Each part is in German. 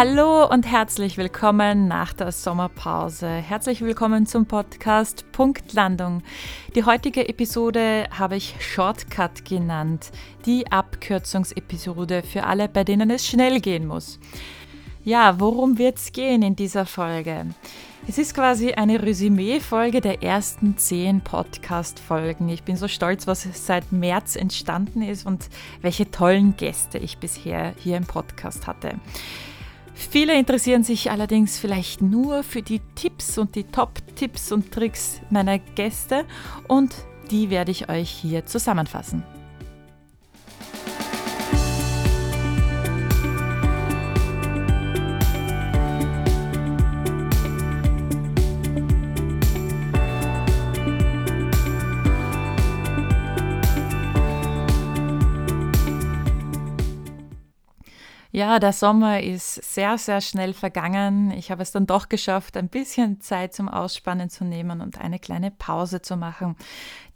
Hallo und herzlich willkommen nach der Sommerpause. Herzlich willkommen zum Podcast Punktlandung. Die heutige Episode habe ich Shortcut genannt, die Abkürzungsepisode für alle, bei denen es schnell gehen muss. Ja, worum wird es gehen in dieser Folge? Es ist quasi eine Resümee-Folge der ersten zehn Podcast-Folgen. Ich bin so stolz, was seit März entstanden ist und welche tollen Gäste ich bisher hier im Podcast hatte. Viele interessieren sich allerdings vielleicht nur für die Tipps und die Top-Tipps und Tricks meiner Gäste und die werde ich euch hier zusammenfassen. Ja, der Sommer ist sehr, sehr schnell vergangen. Ich habe es dann doch geschafft, ein bisschen Zeit zum Ausspannen zu nehmen und eine kleine Pause zu machen.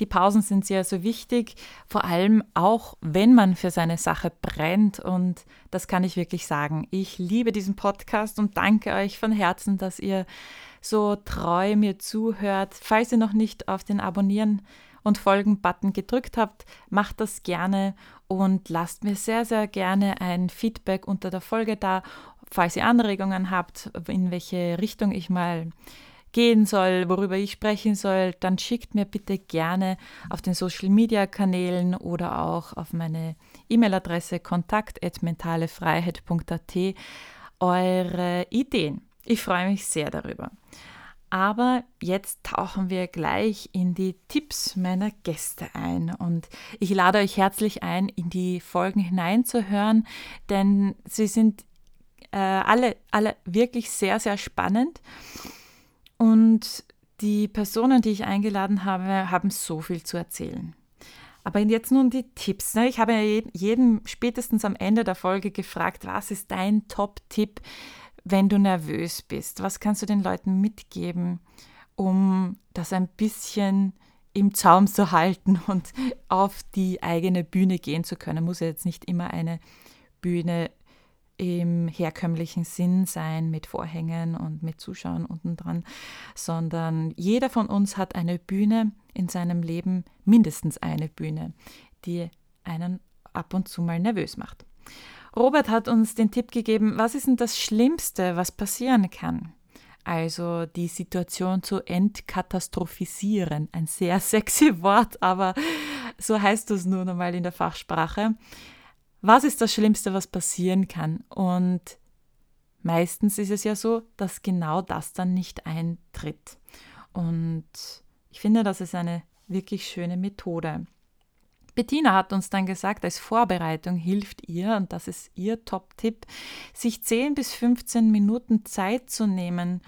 Die Pausen sind sehr, sehr wichtig, vor allem auch, wenn man für seine Sache brennt. Und das kann ich wirklich sagen. Ich liebe diesen Podcast und danke euch von Herzen, dass ihr so treu mir zuhört. Falls ihr noch nicht auf den Abonnieren und Folgen-Button gedrückt habt, macht das gerne und lasst mir sehr, sehr gerne ein Feedback unter der Folge da, falls ihr Anregungen habt, in welche Richtung ich mal gehen soll, worüber ich sprechen soll, dann schickt mir bitte gerne auf den Social Media Kanälen oder auch auf meine E-Mail-Adresse kontakt.mentalefreiheit.at eure Ideen. Ich freue mich sehr darüber. Aber jetzt tauchen wir gleich in die Tipps meiner Gäste ein und ich lade euch herzlich ein, in die Folgen hineinzuhören, denn sie sind äh, alle, alle wirklich sehr, sehr spannend und die Personen, die ich eingeladen habe, haben so viel zu erzählen. Aber jetzt nun die Tipps. Ich habe jeden spätestens am Ende der Folge gefragt, was ist dein Top-Tipp? Wenn du nervös bist? Was kannst du den Leuten mitgeben, um das ein bisschen im Zaum zu halten und auf die eigene Bühne gehen zu können? Muss ja jetzt nicht immer eine Bühne im herkömmlichen Sinn sein mit Vorhängen und mit Zuschauern unten dran, sondern jeder von uns hat eine Bühne in seinem Leben, mindestens eine Bühne, die einen ab und zu mal nervös macht. Robert hat uns den Tipp gegeben, was ist denn das Schlimmste, was passieren kann? Also die Situation zu entkatastrophisieren. Ein sehr sexy Wort, aber so heißt es nur nochmal in der Fachsprache. Was ist das Schlimmste, was passieren kann? Und meistens ist es ja so, dass genau das dann nicht eintritt. Und ich finde, das ist eine wirklich schöne Methode. Bettina hat uns dann gesagt, als Vorbereitung hilft ihr, und das ist ihr Top-Tipp, sich 10 bis 15 Minuten Zeit zu nehmen,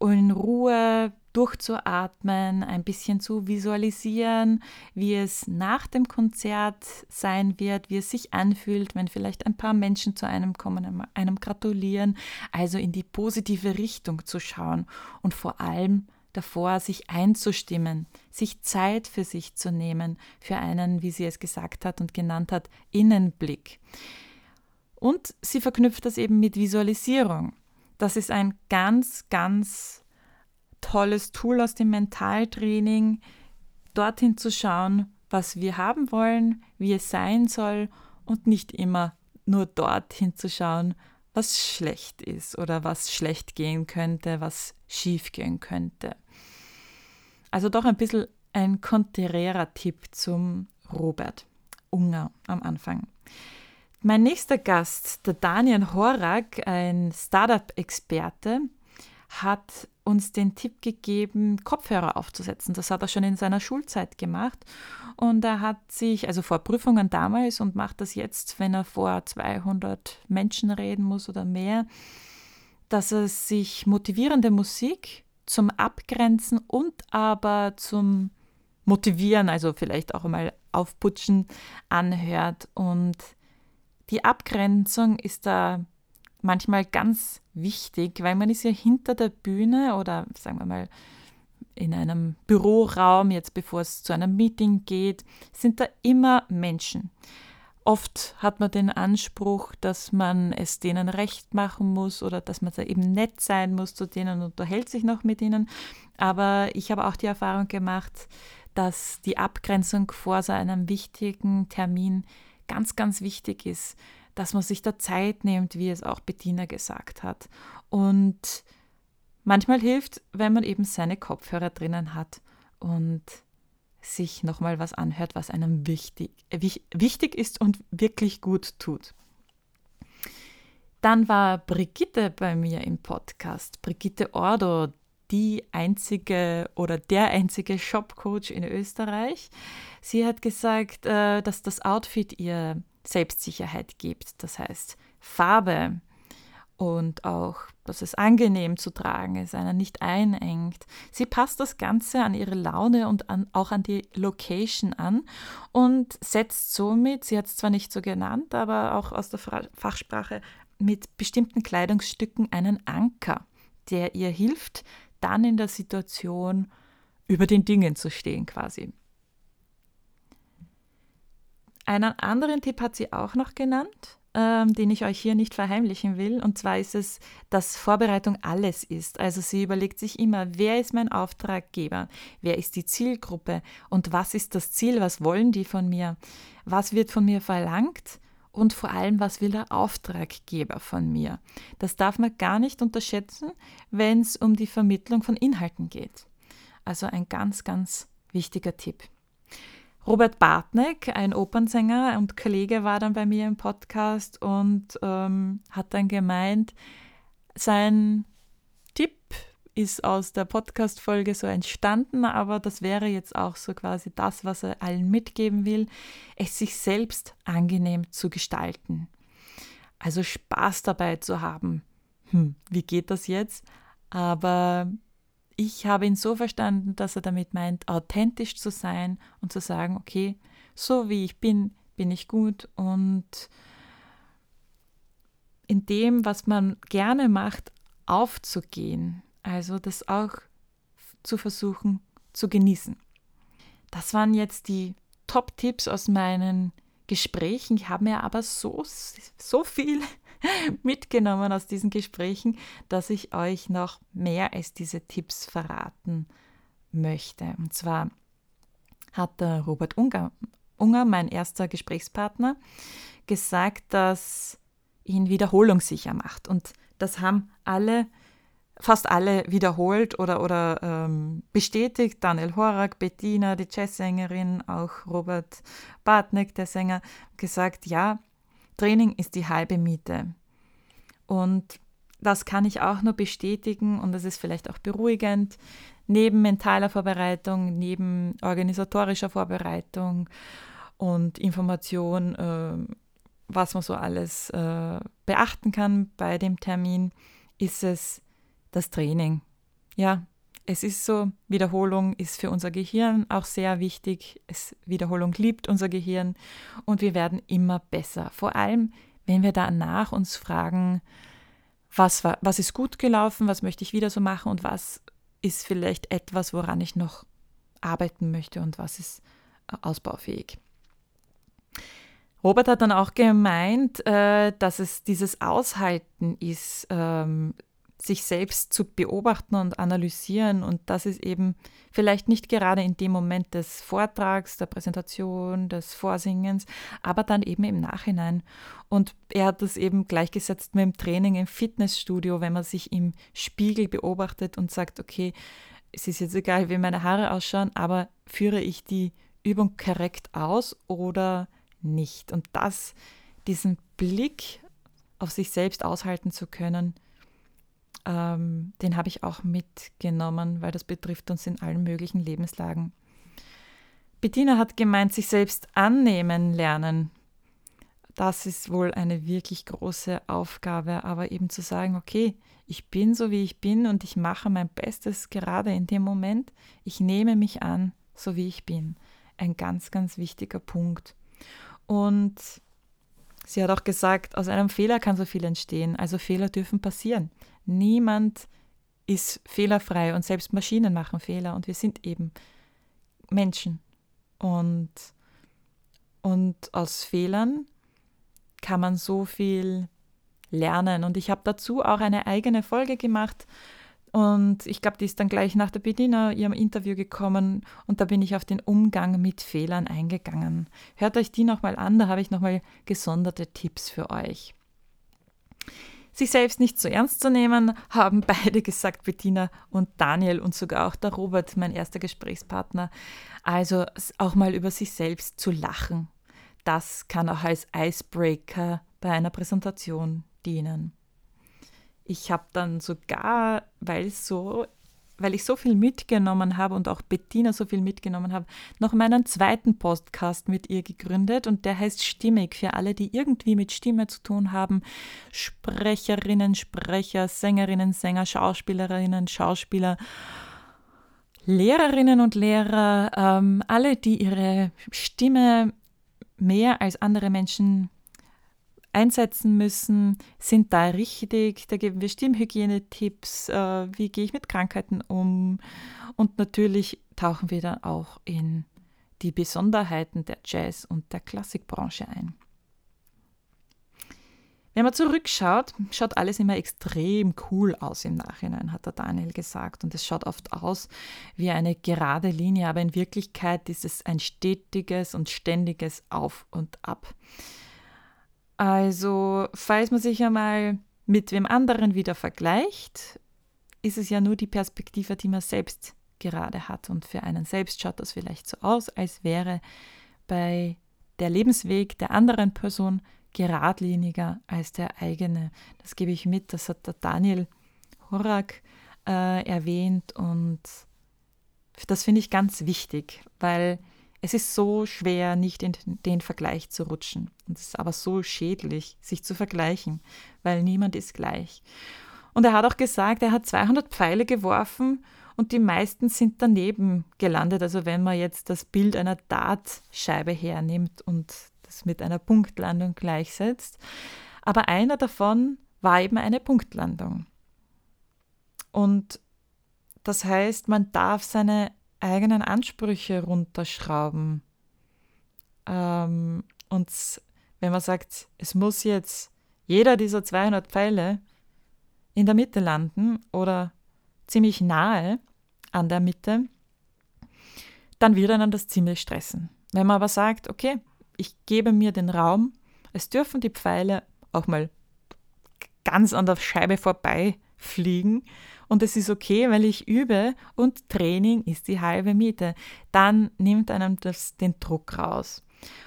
in Ruhe durchzuatmen, ein bisschen zu visualisieren, wie es nach dem Konzert sein wird, wie es sich anfühlt, wenn vielleicht ein paar Menschen zu einem kommen, einem gratulieren, also in die positive Richtung zu schauen und vor allem davor, sich einzustimmen, sich Zeit für sich zu nehmen, für einen, wie sie es gesagt hat und genannt hat, Innenblick. Und sie verknüpft das eben mit Visualisierung. Das ist ein ganz, ganz tolles Tool aus dem Mentaltraining, dorthin zu schauen, was wir haben wollen, wie es sein soll und nicht immer nur dorthin zu schauen, was schlecht ist oder was schlecht gehen könnte, was schief gehen könnte. Also doch ein bisschen ein konträrer Tipp zum Robert Unger am Anfang. Mein nächster Gast, der Daniel Horak, ein Startup-Experte, hat uns den Tipp gegeben, Kopfhörer aufzusetzen. Das hat er schon in seiner Schulzeit gemacht. Und er hat sich, also vor Prüfungen damals und macht das jetzt, wenn er vor 200 Menschen reden muss oder mehr, dass er sich motivierende Musik zum Abgrenzen und aber zum Motivieren, also vielleicht auch einmal aufputschen, anhört. Und die Abgrenzung ist da manchmal ganz wichtig, weil man ist ja hinter der Bühne oder sagen wir mal in einem Büroraum, jetzt bevor es zu einem Meeting geht, sind da immer Menschen. Oft hat man den Anspruch, dass man es denen recht machen muss oder dass man da eben nett sein muss zu denen und unterhält sich noch mit ihnen. Aber ich habe auch die Erfahrung gemacht, dass die Abgrenzung vor so einem wichtigen Termin ganz, ganz wichtig ist, dass man sich da Zeit nimmt, wie es auch Bettina gesagt hat. Und manchmal hilft, wenn man eben seine Kopfhörer drinnen hat und sich nochmal was anhört, was einem wichtig, wichtig ist und wirklich gut tut. Dann war Brigitte bei mir im Podcast, Brigitte Ordo, die einzige oder der einzige Shopcoach in Österreich. Sie hat gesagt, äh, dass das Outfit ihr Selbstsicherheit gibt. Das heißt, Farbe, und auch, dass es angenehm zu tragen ist, einer nicht einengt. Sie passt das Ganze an ihre Laune und an, auch an die Location an und setzt somit, sie hat es zwar nicht so genannt, aber auch aus der Fachsprache, mit bestimmten Kleidungsstücken einen Anker, der ihr hilft, dann in der Situation über den Dingen zu stehen quasi. Einen anderen Tipp hat sie auch noch genannt ähm, den ich euch hier nicht verheimlichen will. Und zwar ist es, dass Vorbereitung alles ist. Also sie überlegt sich immer, wer ist mein Auftraggeber, wer ist die Zielgruppe und was ist das Ziel, was wollen die von mir, was wird von mir verlangt und vor allem, was will der Auftraggeber von mir. Das darf man gar nicht unterschätzen, wenn es um die Vermittlung von Inhalten geht. Also ein ganz, ganz wichtiger Tipp. Robert Bartneck, ein Opernsänger und Kollege, war dann bei mir im Podcast und ähm, hat dann gemeint, sein Tipp ist aus der Podcast-Folge so entstanden, aber das wäre jetzt auch so quasi das, was er allen mitgeben will, es sich selbst angenehm zu gestalten. Also Spaß dabei zu haben. Hm, wie geht das jetzt? Aber ich habe ihn so verstanden, dass er damit meint, authentisch zu sein und zu sagen, okay, so wie ich bin, bin ich gut und in dem, was man gerne macht, aufzugehen. Also das auch zu versuchen zu genießen. Das waren jetzt die Top-Tipps aus meinen Gesprächen. Ich habe mir aber so, so viel mitgenommen aus diesen Gesprächen, dass ich euch noch mehr als diese Tipps verraten möchte. Und zwar hat der Robert Unger, Unger, mein erster Gesprächspartner, gesagt, dass ihn Wiederholung sicher macht. Und das haben alle, fast alle wiederholt oder, oder ähm, bestätigt. Daniel Horak, Bettina, die Jazzsängerin, auch Robert Bartneck, der Sänger, gesagt, ja, Training ist die halbe Miete. Und das kann ich auch nur bestätigen und das ist vielleicht auch beruhigend. Neben mentaler Vorbereitung, neben organisatorischer Vorbereitung und Information, äh, was man so alles äh, beachten kann bei dem Termin, ist es das Training. Ja, es ist so, Wiederholung ist für unser Gehirn auch sehr wichtig. Es, Wiederholung liebt unser Gehirn und wir werden immer besser. Vor allem, wenn wir danach uns fragen, was, war, was ist gut gelaufen, was möchte ich wieder so machen und was ist vielleicht etwas, woran ich noch arbeiten möchte und was ist äh, ausbaufähig. Robert hat dann auch gemeint, äh, dass es dieses Aushalten ist, ähm, sich selbst zu beobachten und analysieren. Und das ist eben vielleicht nicht gerade in dem Moment des Vortrags, der Präsentation, des Vorsingens, aber dann eben im Nachhinein. Und er hat das eben gleichgesetzt mit dem Training im Fitnessstudio, wenn man sich im Spiegel beobachtet und sagt, okay, es ist jetzt egal, wie meine Haare ausschauen, aber führe ich die Übung korrekt aus oder nicht? Und das, diesen Blick auf sich selbst aushalten zu können, ähm, den habe ich auch mitgenommen, weil das betrifft uns in allen möglichen Lebenslagen. Bettina hat gemeint, sich selbst annehmen lernen. Das ist wohl eine wirklich große Aufgabe, aber eben zu sagen, okay, ich bin so, wie ich bin und ich mache mein Bestes gerade in dem Moment. Ich nehme mich an, so wie ich bin. Ein ganz, ganz wichtiger Punkt. Und sie hat auch gesagt, aus einem Fehler kann so viel entstehen. Also Fehler dürfen passieren. Niemand ist fehlerfrei und selbst Maschinen machen Fehler und wir sind eben Menschen. Und, und aus Fehlern kann man so viel lernen. Und ich habe dazu auch eine eigene Folge gemacht. Und ich glaube, die ist dann gleich nach der Bediener ihrem Interview gekommen und da bin ich auf den Umgang mit Fehlern eingegangen. Hört euch die nochmal an, da habe ich nochmal gesonderte Tipps für euch. Sich selbst nicht so ernst zu nehmen, haben beide gesagt, Bettina und Daniel und sogar auch der Robert, mein erster Gesprächspartner. Also auch mal über sich selbst zu lachen. Das kann auch als Icebreaker bei einer Präsentation dienen. Ich habe dann sogar, weil so weil ich so viel mitgenommen habe und auch Bettina so viel mitgenommen habe, noch meinen zweiten Podcast mit ihr gegründet und der heißt Stimmig für alle, die irgendwie mit Stimme zu tun haben. Sprecherinnen, Sprecher, Sängerinnen, Sänger, Schauspielerinnen, Schauspieler, Lehrerinnen und Lehrer, ähm, alle, die ihre Stimme mehr als andere Menschen einsetzen müssen, sind da richtig. Da geben wir Stimmhygienetipps, äh, wie gehe ich mit Krankheiten um. Und natürlich tauchen wir dann auch in die Besonderheiten der Jazz- und der Klassikbranche ein. Wenn man zurückschaut, schaut alles immer extrem cool aus im Nachhinein, hat der Daniel gesagt. Und es schaut oft aus wie eine gerade Linie, aber in Wirklichkeit ist es ein stetiges und ständiges Auf und Ab. Also, falls man sich einmal mit wem anderen wieder vergleicht, ist es ja nur die Perspektive, die man selbst gerade hat. Und für einen selbst schaut das vielleicht so aus, als wäre bei der Lebensweg der anderen Person geradliniger als der eigene. Das gebe ich mit, das hat der Daniel Horak äh, erwähnt und das finde ich ganz wichtig, weil es ist so schwer, nicht in den Vergleich zu rutschen. Und es ist aber so schädlich, sich zu vergleichen, weil niemand ist gleich. Und er hat auch gesagt, er hat 200 Pfeile geworfen und die meisten sind daneben gelandet. Also wenn man jetzt das Bild einer Dartscheibe hernimmt und das mit einer Punktlandung gleichsetzt. Aber einer davon war eben eine Punktlandung. Und das heißt, man darf seine eigenen Ansprüche runterschrauben. Ähm, und wenn man sagt, es muss jetzt jeder dieser 200 Pfeile in der Mitte landen oder ziemlich nahe an der Mitte, dann wird einen das ziemlich stressen. Wenn man aber sagt, okay, ich gebe mir den Raum, es dürfen die Pfeile auch mal ganz an der Scheibe vorbei fliegen und es ist okay, weil ich übe und Training ist die halbe Miete. Dann nimmt einem das den Druck raus.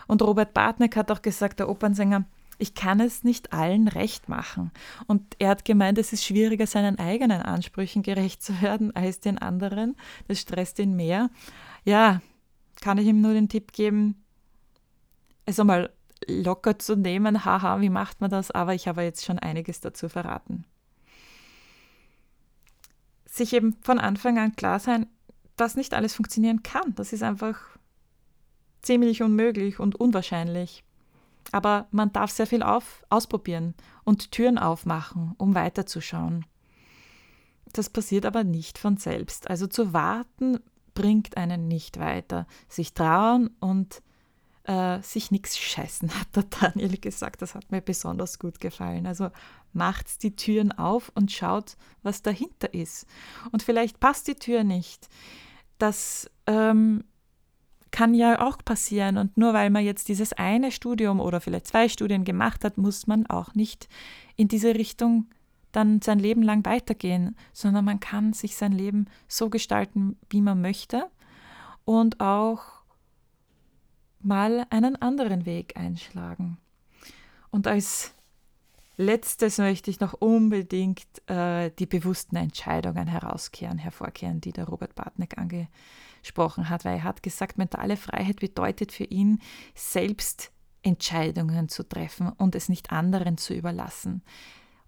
Und Robert Bartneck hat auch gesagt, der Opernsänger, ich kann es nicht allen recht machen. Und er hat gemeint, es ist schwieriger, seinen eigenen Ansprüchen gerecht zu werden als den anderen. Das stresst ihn mehr. Ja, kann ich ihm nur den Tipp geben, es einmal locker zu nehmen. Haha, wie macht man das? Aber ich habe jetzt schon einiges dazu verraten sich eben von Anfang an klar sein, dass nicht alles funktionieren kann. Das ist einfach ziemlich unmöglich und unwahrscheinlich. Aber man darf sehr viel auf, ausprobieren und Türen aufmachen, um weiterzuschauen. Das passiert aber nicht von selbst. Also zu warten bringt einen nicht weiter. Sich trauen und äh, sich nichts scheißen, hat der Daniel gesagt. Das hat mir besonders gut gefallen. Also macht die Türen auf und schaut, was dahinter ist. Und vielleicht passt die Tür nicht. Das ähm, kann ja auch passieren. Und nur weil man jetzt dieses eine Studium oder vielleicht zwei Studien gemacht hat, muss man auch nicht in diese Richtung dann sein Leben lang weitergehen, sondern man kann sich sein Leben so gestalten, wie man möchte und auch mal einen anderen Weg einschlagen. Und als letztes möchte ich noch unbedingt äh, die bewussten Entscheidungen herauskehren, hervorkehren, die der Robert Bartneck angesprochen hat, weil er hat gesagt, mentale Freiheit bedeutet für ihn, selbst Entscheidungen zu treffen und es nicht anderen zu überlassen.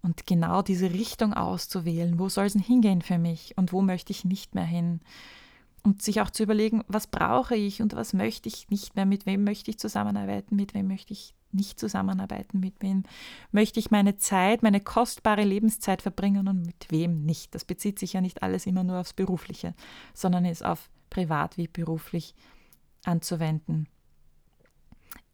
Und genau diese Richtung auszuwählen, wo soll es hingehen für mich und wo möchte ich nicht mehr hin und sich auch zu überlegen, was brauche ich und was möchte ich nicht mehr, mit wem möchte ich zusammenarbeiten, mit wem möchte ich nicht zusammenarbeiten, mit wem möchte ich meine Zeit, meine kostbare Lebenszeit verbringen und mit wem nicht. Das bezieht sich ja nicht alles immer nur aufs Berufliche, sondern ist auf privat wie beruflich anzuwenden.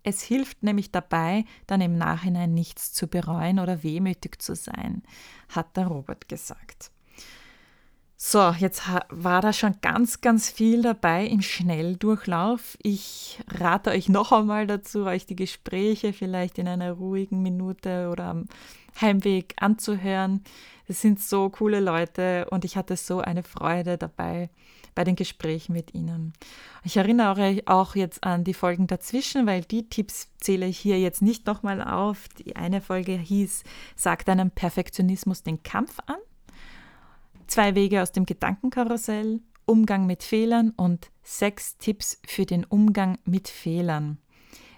Es hilft nämlich dabei, dann im Nachhinein nichts zu bereuen oder wehmütig zu sein, hat der Robert gesagt. So, jetzt war da schon ganz, ganz viel dabei im Schnelldurchlauf. Ich rate euch noch einmal dazu, euch die Gespräche vielleicht in einer ruhigen Minute oder am Heimweg anzuhören. Es sind so coole Leute und ich hatte so eine Freude dabei bei den Gesprächen mit ihnen. Ich erinnere euch auch jetzt an die Folgen dazwischen, weil die Tipps zähle ich hier jetzt nicht nochmal auf. Die eine Folge hieß, sagt einem Perfektionismus den Kampf an. Zwei Wege aus dem Gedankenkarussell, Umgang mit Fehlern und sechs Tipps für den Umgang mit Fehlern.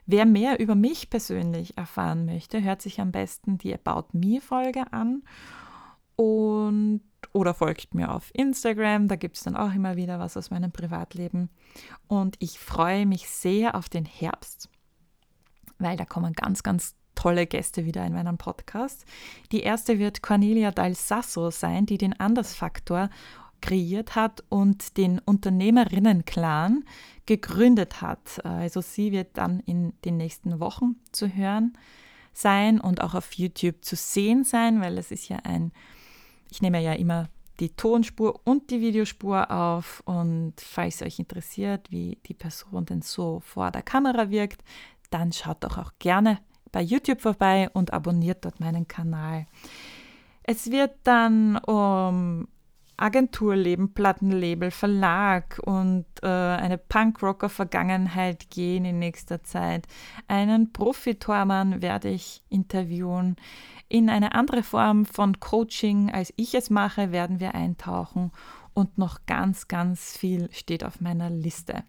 Wer mehr über mich persönlich erfahren möchte, hört sich am besten die About Me Folge an und oder folgt mir auf Instagram, da gibt es dann auch immer wieder was aus meinem Privatleben. Und ich freue mich sehr auf den Herbst, weil da kommen ganz, ganz tolle Gäste wieder in meinem Podcast. Die erste wird Cornelia Dal Sasso sein, die den Andersfaktor kreiert hat und den Unternehmerinnen-Clan gegründet hat. Also sie wird dann in den nächsten Wochen zu hören sein und auch auf YouTube zu sehen sein, weil es ist ja ein, ich nehme ja immer die Tonspur und die Videospur auf und falls euch interessiert, wie die Person denn so vor der Kamera wirkt, dann schaut doch auch gerne bei YouTube vorbei und abonniert dort meinen Kanal. Es wird dann um Agenturleben, Plattenlabel, Verlag und äh, eine Punkrocker-Vergangenheit gehen in nächster Zeit. Einen Profitormann werde ich interviewen. In eine andere Form von Coaching, als ich es mache, werden wir eintauchen und noch ganz, ganz viel steht auf meiner Liste.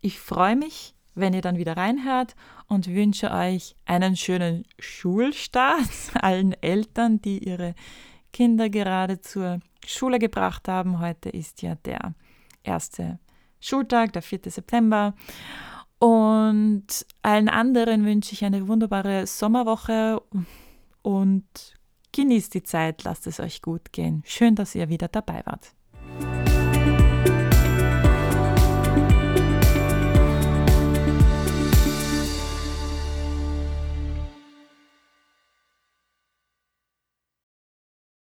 Ich freue mich wenn ihr dann wieder reinhört und wünsche euch einen schönen Schulstart allen Eltern, die ihre Kinder gerade zur Schule gebracht haben. Heute ist ja der erste Schultag, der 4. September. Und allen anderen wünsche ich eine wunderbare Sommerwoche und genießt die Zeit, lasst es euch gut gehen. Schön, dass ihr wieder dabei wart.